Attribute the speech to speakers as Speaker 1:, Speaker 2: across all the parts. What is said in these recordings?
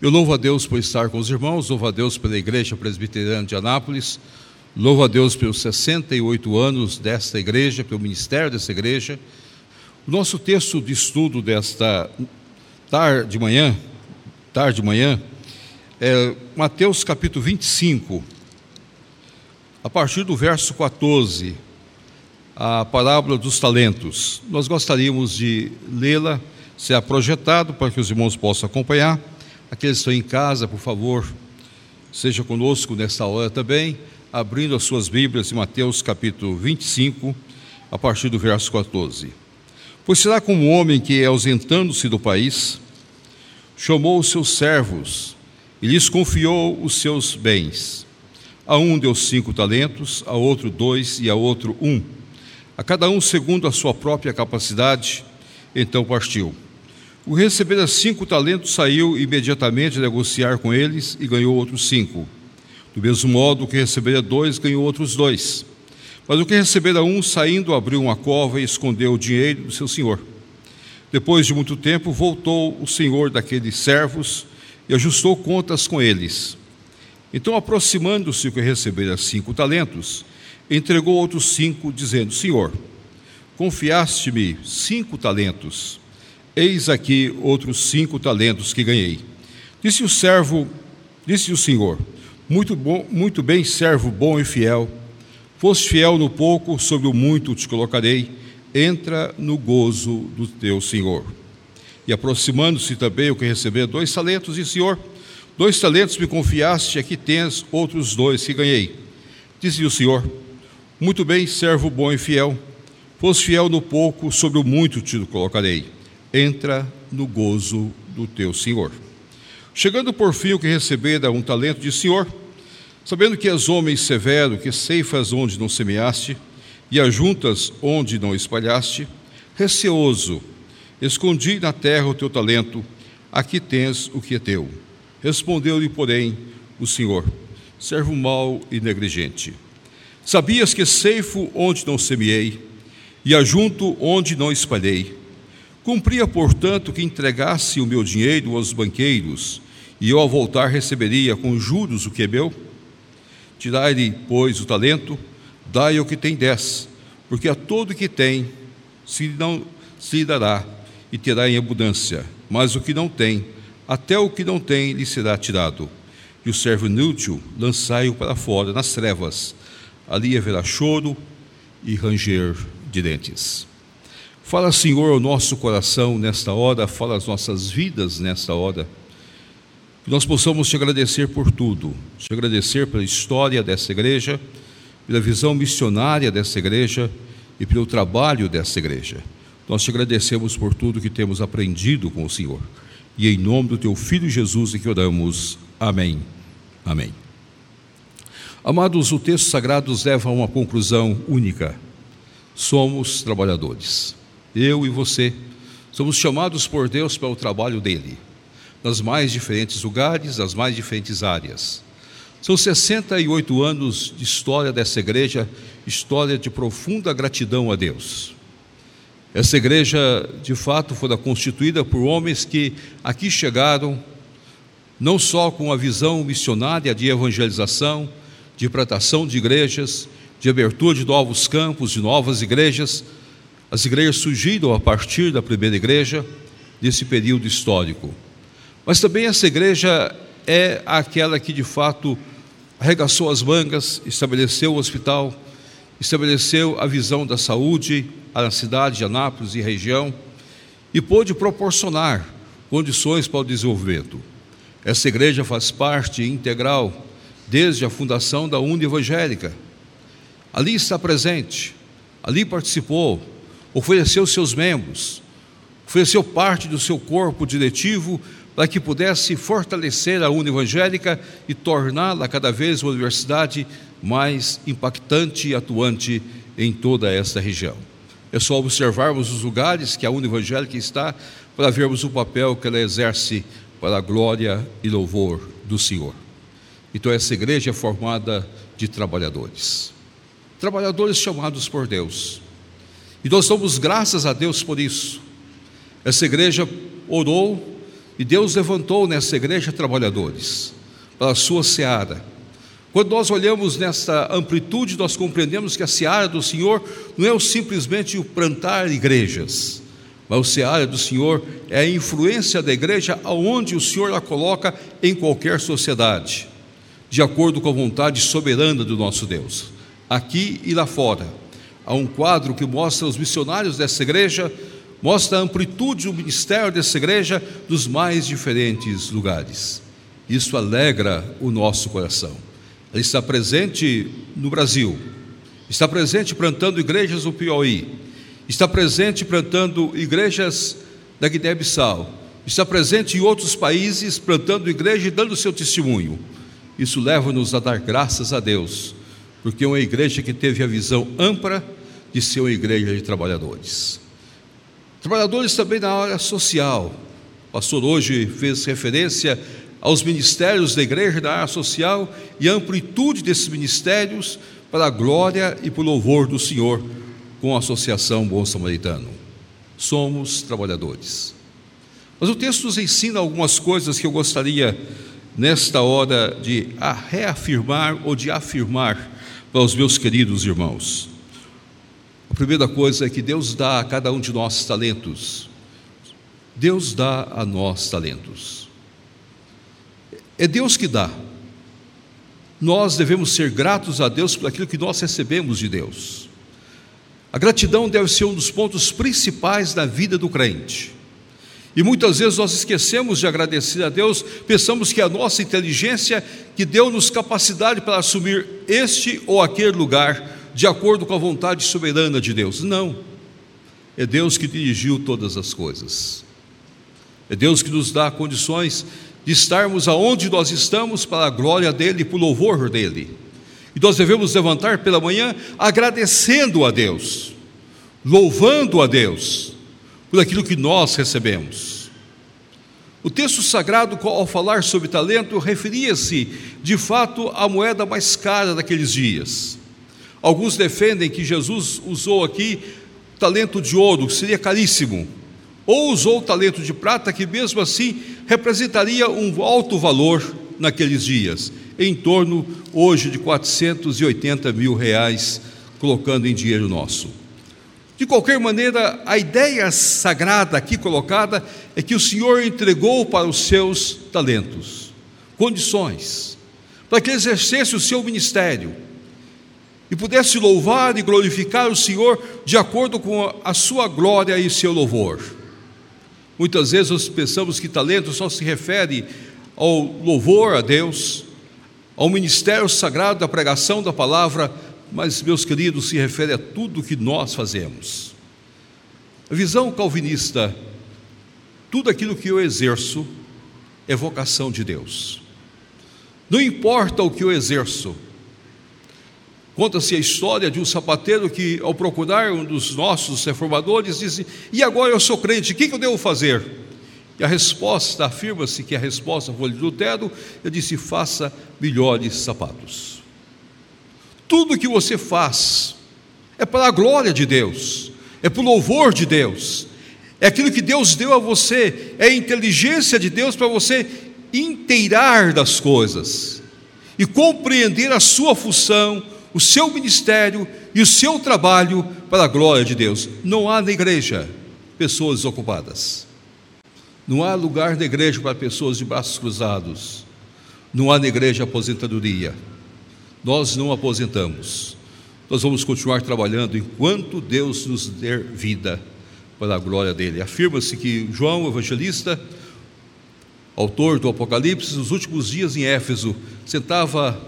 Speaker 1: Eu louvo a Deus por estar com os irmãos, louvo a Deus pela Igreja Presbiteriana de Anápolis, louvo a Deus pelos 68 anos desta igreja, pelo ministério dessa igreja. O nosso texto de estudo desta tarde de manhã, tarde de manhã, é Mateus capítulo 25, a partir do verso 14, a parábola dos talentos. Nós gostaríamos de lê-la, se é projetado para que os irmãos possam acompanhar. Aqueles que estão em casa, por favor, seja conosco nesta hora também, abrindo as suas Bíblias em Mateus capítulo 25, a partir do verso 14. Pois será como um homem que, ausentando-se do país, chamou os seus servos e lhes confiou os seus bens. A um deu cinco talentos, a outro dois e a outro um, a cada um segundo a sua própria capacidade, então partiu. O recebera cinco talentos saiu imediatamente a negociar com eles e ganhou outros cinco. Do mesmo modo, o que recebera dois ganhou outros dois. Mas o que recebera um, saindo, abriu uma cova e escondeu o dinheiro do seu senhor. Depois de muito tempo, voltou o senhor daqueles servos e ajustou contas com eles. Então, aproximando-se o que recebera cinco talentos, entregou outros cinco, dizendo: Senhor, confiaste-me cinco talentos Eis aqui outros cinco talentos que ganhei. Disse o servo, disse o Senhor: Muito bom, muito bem, servo bom e fiel. Foste fiel no pouco, sobre o muito te colocarei. Entra no gozo do teu Senhor. E aproximando-se também o que recebeu dois talentos, disse: Senhor, dois talentos me confiaste, aqui tens outros dois que ganhei. Disse o Senhor: Muito bem, servo bom e fiel. Foste fiel no pouco, sobre o muito te colocarei entra no gozo do teu Senhor. Chegando por fim o que recebera um talento de Senhor, sabendo que és homem severo, que ceifas onde não semeaste, e ajuntas onde não espalhaste, receoso, escondi na terra o teu talento, aqui tens o que é teu. Respondeu-lhe, porém, o Senhor, servo mau e negligente. Sabias que ceifo onde não semeei, e ajunto onde não espalhei. Cumpria, portanto, que entregasse o meu dinheiro aos banqueiros, e eu, ao voltar, receberia com juros o que é meu? Tirai-lhe, pois, o talento, dai ao que tem dez, porque a todo que tem se não se lhe dará, e terá em abundância, mas o que não tem, até o que não tem lhe será tirado. E o servo inútil, lançai-o para fora, nas trevas, ali haverá choro e ranger de dentes. Fala, Senhor, o nosso coração nesta hora, fala as nossas vidas nesta hora. Que nós possamos te agradecer por tudo, te agradecer pela história dessa igreja, pela visão missionária dessa igreja e pelo trabalho dessa igreja. Nós te agradecemos por tudo que temos aprendido com o Senhor. E em nome do teu Filho Jesus é que oramos. Amém. Amém. Amados, o texto sagrado nos leva a uma conclusão única: somos trabalhadores eu e você, somos chamados por Deus para o trabalho dele, nas mais diferentes lugares, nas mais diferentes áreas. São 68 anos de história dessa igreja, história de profunda gratidão a Deus. Essa igreja, de fato, foi constituída por homens que aqui chegaram, não só com a visão missionária de evangelização, de plantação de igrejas, de abertura de novos campos, de novas igrejas, as igrejas surgiram a partir da primeira igreja, desse período histórico. Mas também essa igreja é aquela que de fato arregaçou as mangas, estabeleceu o hospital, estabeleceu a visão da saúde na cidade de Anápolis e região e pôde proporcionar condições para o desenvolvimento. Essa igreja faz parte integral desde a fundação da Uni Evangélica. Ali está presente, ali participou, ofereceu seus membros, ofereceu parte do seu corpo diretivo para que pudesse fortalecer a Uni Evangélica e torná-la cada vez uma universidade mais impactante e atuante em toda esta região. É só observarmos os lugares que a Uni Evangélica está para vermos o papel que ela exerce para a glória e louvor do Senhor. Então, essa igreja é formada de trabalhadores, trabalhadores chamados por Deus, e nós damos graças a Deus por isso. Essa igreja orou, E Deus levantou nessa igreja trabalhadores para a sua seara. Quando nós olhamos nessa amplitude, nós compreendemos que a seara do Senhor não é simplesmente o plantar igrejas, mas o seara do Senhor é a influência da igreja aonde o Senhor a coloca em qualquer sociedade, de acordo com a vontade soberana do nosso Deus, aqui e lá fora. Há um quadro que mostra os missionários dessa igreja mostra a amplitude do ministério dessa igreja dos mais diferentes lugares. Isso alegra o nosso coração. Ele está presente no Brasil, está presente plantando igrejas no Piauí, está presente plantando igrejas da Guiné-Bissau, está presente em outros países plantando igreja e dando seu testemunho. Isso leva-nos a dar graças a Deus, porque é uma igreja que teve a visão ampla de ser uma igreja de trabalhadores. Trabalhadores também na área social. O pastor hoje fez referência aos ministérios da igreja da área social e a amplitude desses ministérios para a glória e para o louvor do Senhor com a Associação Bom Samaritano. Somos trabalhadores. Mas o texto nos ensina algumas coisas que eu gostaria, nesta hora, de reafirmar ou de afirmar para os meus queridos irmãos. Primeira coisa é que Deus dá a cada um de nós talentos. Deus dá a nós talentos. É Deus que dá. Nós devemos ser gratos a Deus por aquilo que nós recebemos de Deus. A gratidão deve ser um dos pontos principais da vida do crente. E muitas vezes nós esquecemos de agradecer a Deus, pensamos que é a nossa inteligência que deu-nos capacidade para assumir este ou aquele lugar de acordo com a vontade soberana de Deus. Não. É Deus que dirigiu todas as coisas. É Deus que nos dá condições de estarmos aonde nós estamos para a glória dele e para o louvor dele. E nós devemos levantar pela manhã agradecendo a Deus, louvando a Deus por aquilo que nós recebemos. O texto sagrado, ao falar sobre talento, referia-se de fato à moeda mais cara daqueles dias. Alguns defendem que Jesus usou aqui talento de ouro, que seria caríssimo, ou usou talento de prata, que mesmo assim representaria um alto valor naqueles dias, em torno hoje de 480 mil reais, colocando em dinheiro nosso. De qualquer maneira, a ideia sagrada aqui colocada é que o Senhor entregou para os seus talentos, condições, para que exercesse o seu ministério e pudesse louvar e glorificar o Senhor de acordo com a sua glória e seu louvor. Muitas vezes nós pensamos que talento só se refere ao louvor a Deus, ao ministério sagrado da pregação da palavra, mas, meus queridos, se refere a tudo que nós fazemos. A visão calvinista, tudo aquilo que eu exerço é vocação de Deus. Não importa o que eu exerço, Conta-se a história de um sapateiro que, ao procurar um dos nossos reformadores, disse: E agora eu sou crente, o que eu devo fazer? E a resposta, afirma-se que a resposta foi de Lutero, ele disse: Faça melhores sapatos. Tudo que você faz é para a glória de Deus, é para o louvor de Deus, é aquilo que Deus deu a você, é a inteligência de Deus para você inteirar das coisas e compreender a sua função o seu ministério e o seu trabalho para a glória de Deus. Não há na igreja pessoas ocupadas. Não há lugar na igreja para pessoas de braços cruzados. Não há na igreja aposentadoria. Nós não aposentamos. Nós vamos continuar trabalhando enquanto Deus nos der vida para a glória dele. Afirma-se que João, evangelista, autor do Apocalipse, nos últimos dias em Éfeso, sentava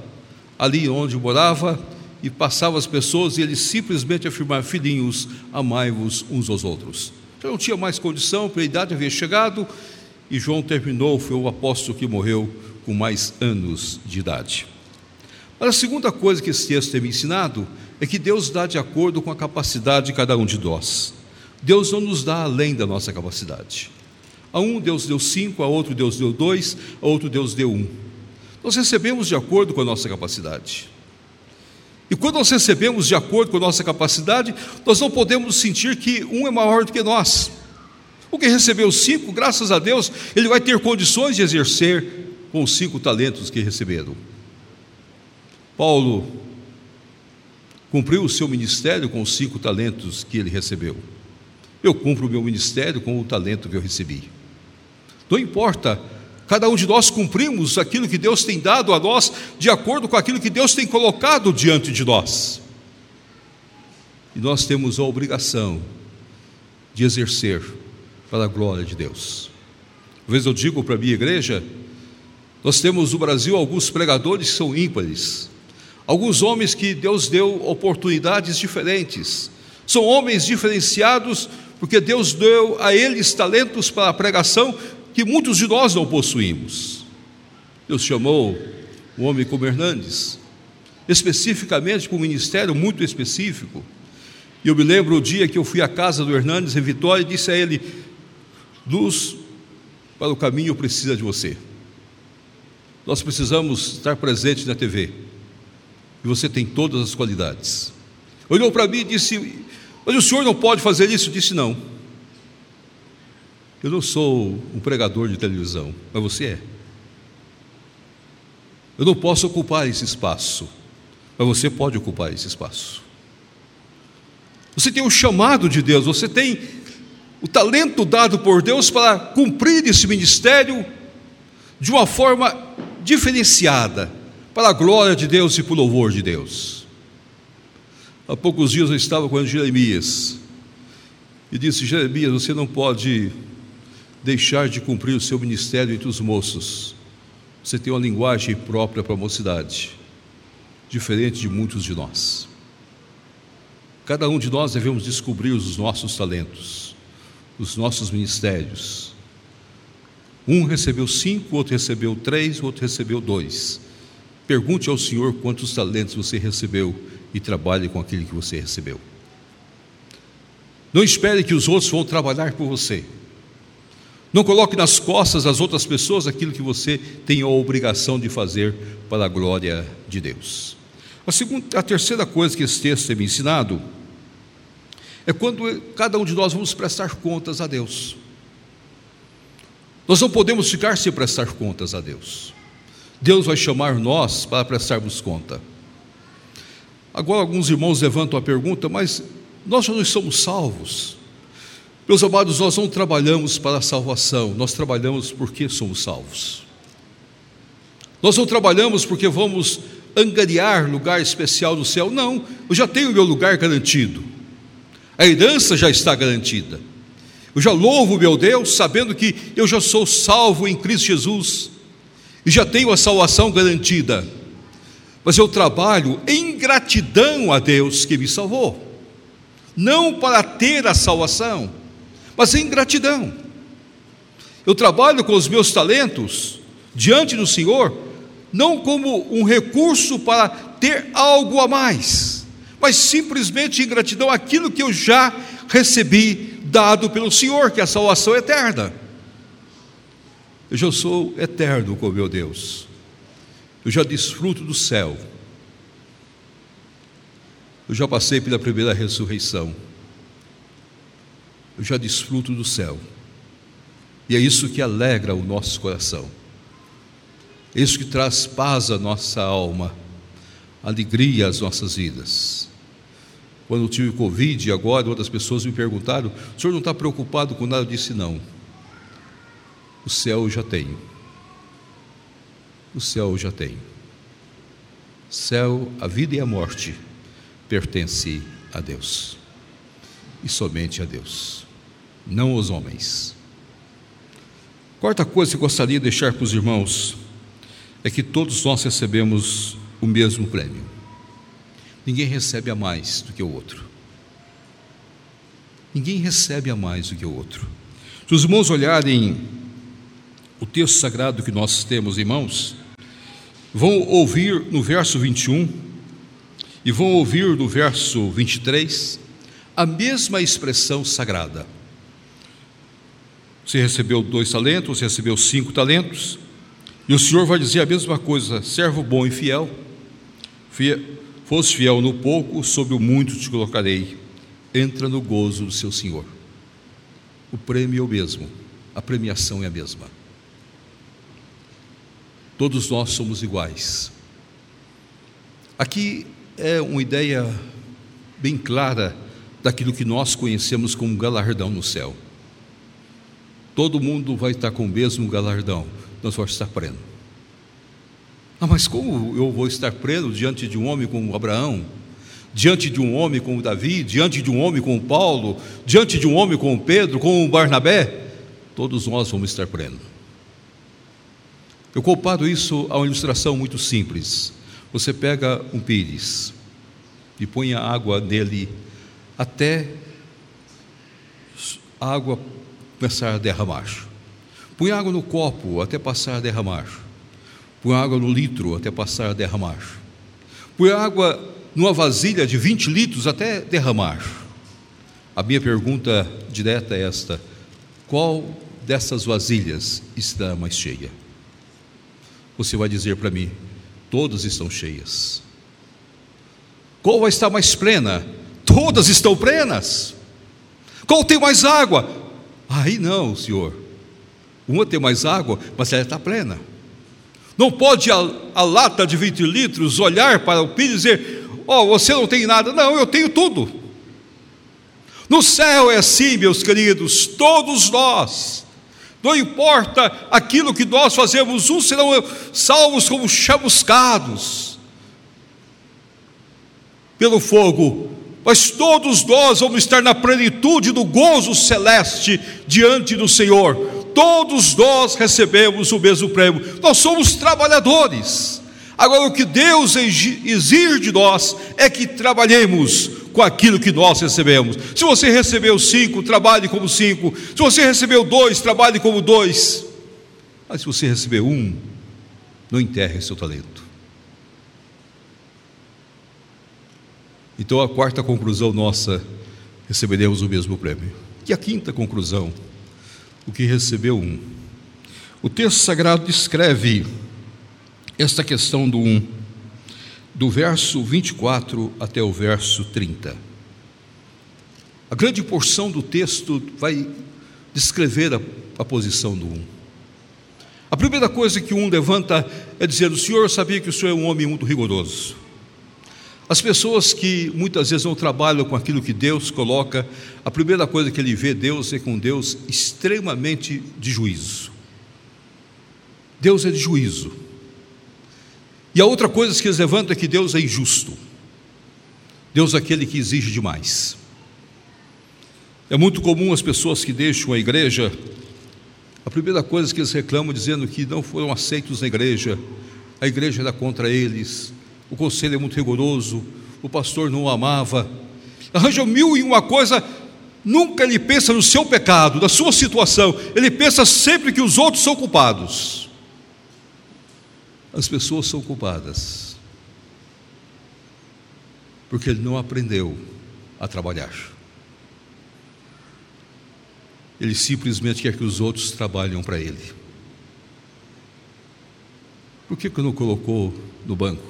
Speaker 1: ali onde morava e passava as pessoas e ele simplesmente afirmava: Filhinhos, amai-vos uns aos outros. Então não tinha mais condição, a idade havia chegado e João terminou, foi o apóstolo que morreu com mais anos de idade. Mas a segunda coisa que esse texto tem me ensinado é que Deus dá de acordo com a capacidade de cada um de nós. Deus não nos dá além da nossa capacidade. A um Deus deu cinco, a outro Deus deu dois, a outro Deus deu um. Nós recebemos de acordo com a nossa capacidade. E quando nós recebemos de acordo com a nossa capacidade, nós não podemos sentir que um é maior do que nós, O que recebeu cinco, graças a Deus, ele vai ter condições de exercer com os cinco talentos que receberam. Paulo cumpriu o seu ministério com os cinco talentos que ele recebeu. Eu cumpro o meu ministério com o talento que eu recebi. Não importa, cada um de nós cumprimos aquilo que Deus tem dado a nós, de acordo com aquilo que Deus tem colocado diante de nós. E nós temos a obrigação de exercer para a glória de Deus. Às vezes eu digo para a minha igreja, nós temos no Brasil alguns pregadores que são ímpares, alguns homens que Deus deu oportunidades diferentes, são homens diferenciados porque Deus deu a eles talentos para a pregação que muitos de nós não possuímos. Deus chamou um homem como Hernandes, especificamente com um ministério muito específico. E eu me lembro o dia que eu fui à casa do Hernandes em Vitória e disse a ele: Luz para o caminho precisa de você. Nós precisamos estar presentes na TV. E você tem todas as qualidades. Olhou para mim e disse: Mas o senhor não pode fazer isso? Eu disse: Não. Eu não sou um pregador de televisão, mas você é. Eu não posso ocupar esse espaço, mas você pode ocupar esse espaço. Você tem o um chamado de Deus, você tem o talento dado por Deus para cumprir esse ministério de uma forma diferenciada, para a glória de Deus e para o louvor de Deus. Há poucos dias eu estava com Jeremias e disse: Jeremias, você não pode deixar de cumprir o seu ministério entre os moços. Você tem uma linguagem própria para a mocidade, diferente de muitos de nós. Cada um de nós devemos descobrir os nossos talentos os nossos ministérios. Um recebeu cinco, outro recebeu três, outro recebeu dois. Pergunte ao Senhor quantos talentos você recebeu e trabalhe com aquele que você recebeu. Não espere que os outros vão trabalhar por você. Não coloque nas costas das outras pessoas aquilo que você tem a obrigação de fazer para a glória de Deus. A, segunda, a terceira coisa que esse texto tem me ensinado é quando cada um de nós vamos prestar contas a Deus. Nós não podemos ficar sem prestar contas a Deus. Deus vai chamar nós para prestarmos conta. Agora, alguns irmãos levantam a pergunta, mas nós já não somos salvos. Meus amados, nós não trabalhamos para a salvação, nós trabalhamos porque somos salvos. Nós não trabalhamos porque vamos angariar lugar especial no céu, não, eu já tenho o meu lugar garantido. A herança já está garantida. Eu já louvo meu Deus, sabendo que eu já sou salvo em Cristo Jesus e já tenho a salvação garantida. Mas eu trabalho em gratidão a Deus que me salvou, não para ter a salvação, mas em gratidão. Eu trabalho com os meus talentos diante do Senhor, não como um recurso para ter algo a mais mas simplesmente em gratidão que eu já recebi dado pelo Senhor, que é a salvação eterna. Eu já sou eterno com meu Deus. Eu já desfruto do céu. Eu já passei pela primeira ressurreição. Eu já desfruto do céu. E é isso que alegra o nosso coração. É isso que traz paz à nossa alma, alegria às nossas vidas. Quando eu tive Covid, agora outras pessoas me perguntaram: o senhor não está preocupado com nada? Eu disse: não. O céu eu já tenho. O céu eu já tenho. Céu, a vida e a morte pertence a Deus. E somente a Deus, não aos homens. Quarta coisa que eu gostaria de deixar para os irmãos é que todos nós recebemos o mesmo prêmio. Ninguém recebe a mais do que o outro. Ninguém recebe a mais do que o outro. Se os irmãos olharem o texto sagrado que nós temos em mãos, vão ouvir no verso 21 e vão ouvir no verso 23 a mesma expressão sagrada. Você recebeu dois talentos, você recebeu cinco talentos, e o Senhor vai dizer a mesma coisa: servo bom e fiel, Fosse fiel no pouco, sobre o muito te colocarei. Entra no gozo do seu Senhor. o prêmio é o mesmo, a premiação é a mesma. Todos nós somos iguais. Aqui é uma ideia bem clara daquilo que nós conhecemos como galardão no céu. Todo mundo vai estar com o mesmo galardão, nós vamos estar pleno. Ah, mas como eu vou estar pleno diante de um homem como Abraão, diante de um homem como Davi, diante de um homem como Paulo, diante de um homem como Pedro, como Barnabé? Todos nós vamos estar plenos. Eu comparo isso a uma ilustração muito simples. Você pega um pires e põe a água nele até a água começar a derramar. Põe água no copo até passar a derramar. Põe água no litro até passar a derramar. Põe água numa vasilha de 20 litros até derramar. A minha pergunta direta é esta: qual dessas vasilhas está mais cheia? Você vai dizer para mim: todas estão cheias. Qual vai estar mais plena? Todas estão plenas. Qual tem mais água? Aí não, senhor. Uma tem mais água, mas ela está plena. Não pode a, a, lata de 20 litros olhar para o pilho e dizer: Ó, oh, você não tem nada. Não, eu tenho tudo. No céu é assim, meus queridos, todos nós. Não importa aquilo que nós fazemos, uns serão salvos como chamuscados pelo fogo, mas todos nós vamos estar na plenitude do gozo celeste diante do Senhor. Todos nós recebemos o mesmo prêmio. Nós somos trabalhadores. Agora, o que Deus exige de nós é que trabalhemos com aquilo que nós recebemos. Se você recebeu cinco, trabalhe como cinco. Se você recebeu dois, trabalhe como dois. Mas se você recebeu um, não enterre seu talento. Então, a quarta conclusão nossa, receberemos o mesmo prêmio. E a quinta conclusão, o que recebeu um. O texto sagrado descreve esta questão do um, do verso 24 até o verso 30. A grande porção do texto vai descrever a, a posição do um. A primeira coisa que um levanta é dizer: O senhor sabia que o senhor é um homem muito rigoroso. As pessoas que muitas vezes não trabalham com aquilo que Deus coloca, a primeira coisa que ele vê Deus é com Deus extremamente de juízo. Deus é de juízo. E a outra coisa que eles levantam é que Deus é injusto. Deus é aquele que exige demais. É muito comum as pessoas que deixam a igreja, a primeira coisa que eles reclamam dizendo que não foram aceitos na igreja, a igreja era contra eles, o conselho é muito rigoroso, o pastor não o amava. Arranja mil e uma coisa, nunca ele pensa no seu pecado, na sua situação, ele pensa sempre que os outros são culpados. As pessoas são culpadas, porque ele não aprendeu a trabalhar. Ele simplesmente quer que os outros trabalhem para ele. Por que, que não colocou no banco?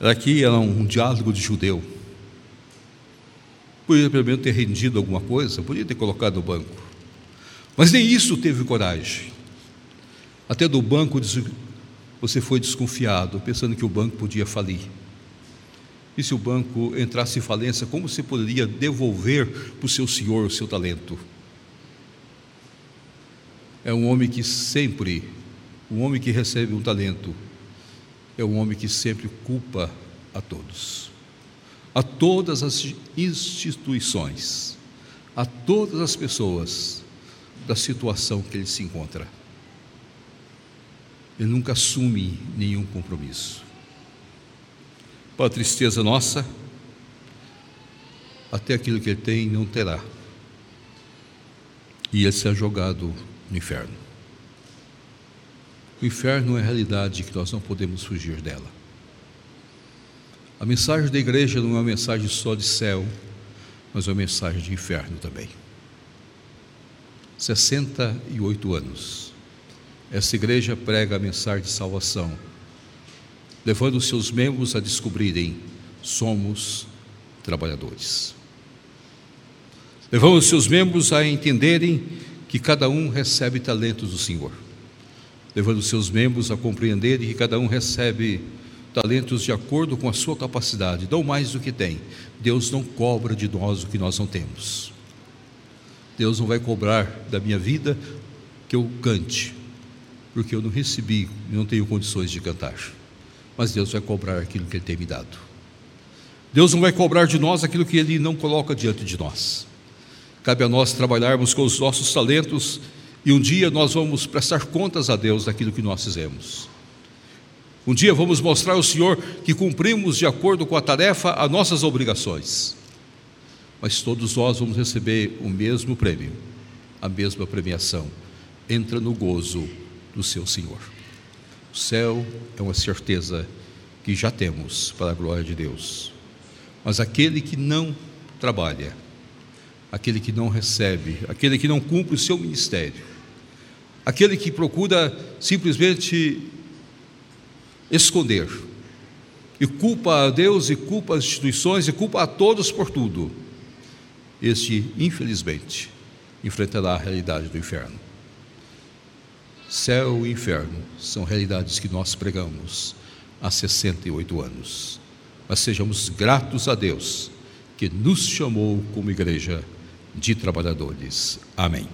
Speaker 1: Aqui era um diálogo de judeu. Podia pelo menos ter rendido alguma coisa, podia ter colocado no banco. Mas nem isso teve coragem. Até do banco você foi desconfiado, pensando que o banco podia falir. E se o banco entrasse em falência, como você poderia devolver para o seu senhor o seu talento? É um homem que sempre, um homem que recebe um talento, é um homem que sempre culpa a todos, a todas as instituições, a todas as pessoas da situação que ele se encontra. Ele nunca assume nenhum compromisso. Para a tristeza nossa, até aquilo que ele tem não terá. E ele será jogado no inferno. O inferno é a realidade que nós não podemos fugir dela. A mensagem da igreja não é uma mensagem só de céu, mas é uma mensagem de inferno também. 68 anos. Essa igreja prega a mensagem de salvação, levando seus membros a descobrirem: somos trabalhadores. Levamos seus membros a entenderem que cada um recebe talentos do Senhor. Levando seus membros a compreenderem que cada um recebe talentos de acordo com a sua capacidade, não mais do que tem. Deus não cobra de nós o que nós não temos. Deus não vai cobrar da minha vida que eu cante, porque eu não recebi, não tenho condições de cantar. Mas Deus vai cobrar aquilo que Ele tem me dado. Deus não vai cobrar de nós aquilo que Ele não coloca diante de nós. Cabe a nós trabalharmos com os nossos talentos e um dia nós vamos prestar contas a Deus daquilo que nós fizemos. Um dia vamos mostrar ao Senhor que cumprimos de acordo com a tarefa as nossas obrigações. Mas todos nós vamos receber o mesmo prêmio, a mesma premiação. Entra no gozo do seu Senhor. O céu é uma certeza que já temos para a glória de Deus. Mas aquele que não trabalha, aquele que não recebe, aquele que não cumpre o seu ministério, aquele que procura simplesmente esconder. E culpa a Deus, e culpa as instituições, e culpa a todos por tudo. Este, infelizmente, enfrentará a realidade do inferno. Céu e inferno são realidades que nós pregamos há 68 anos. Mas sejamos gratos a Deus que nos chamou como igreja de trabalhadores. Amém.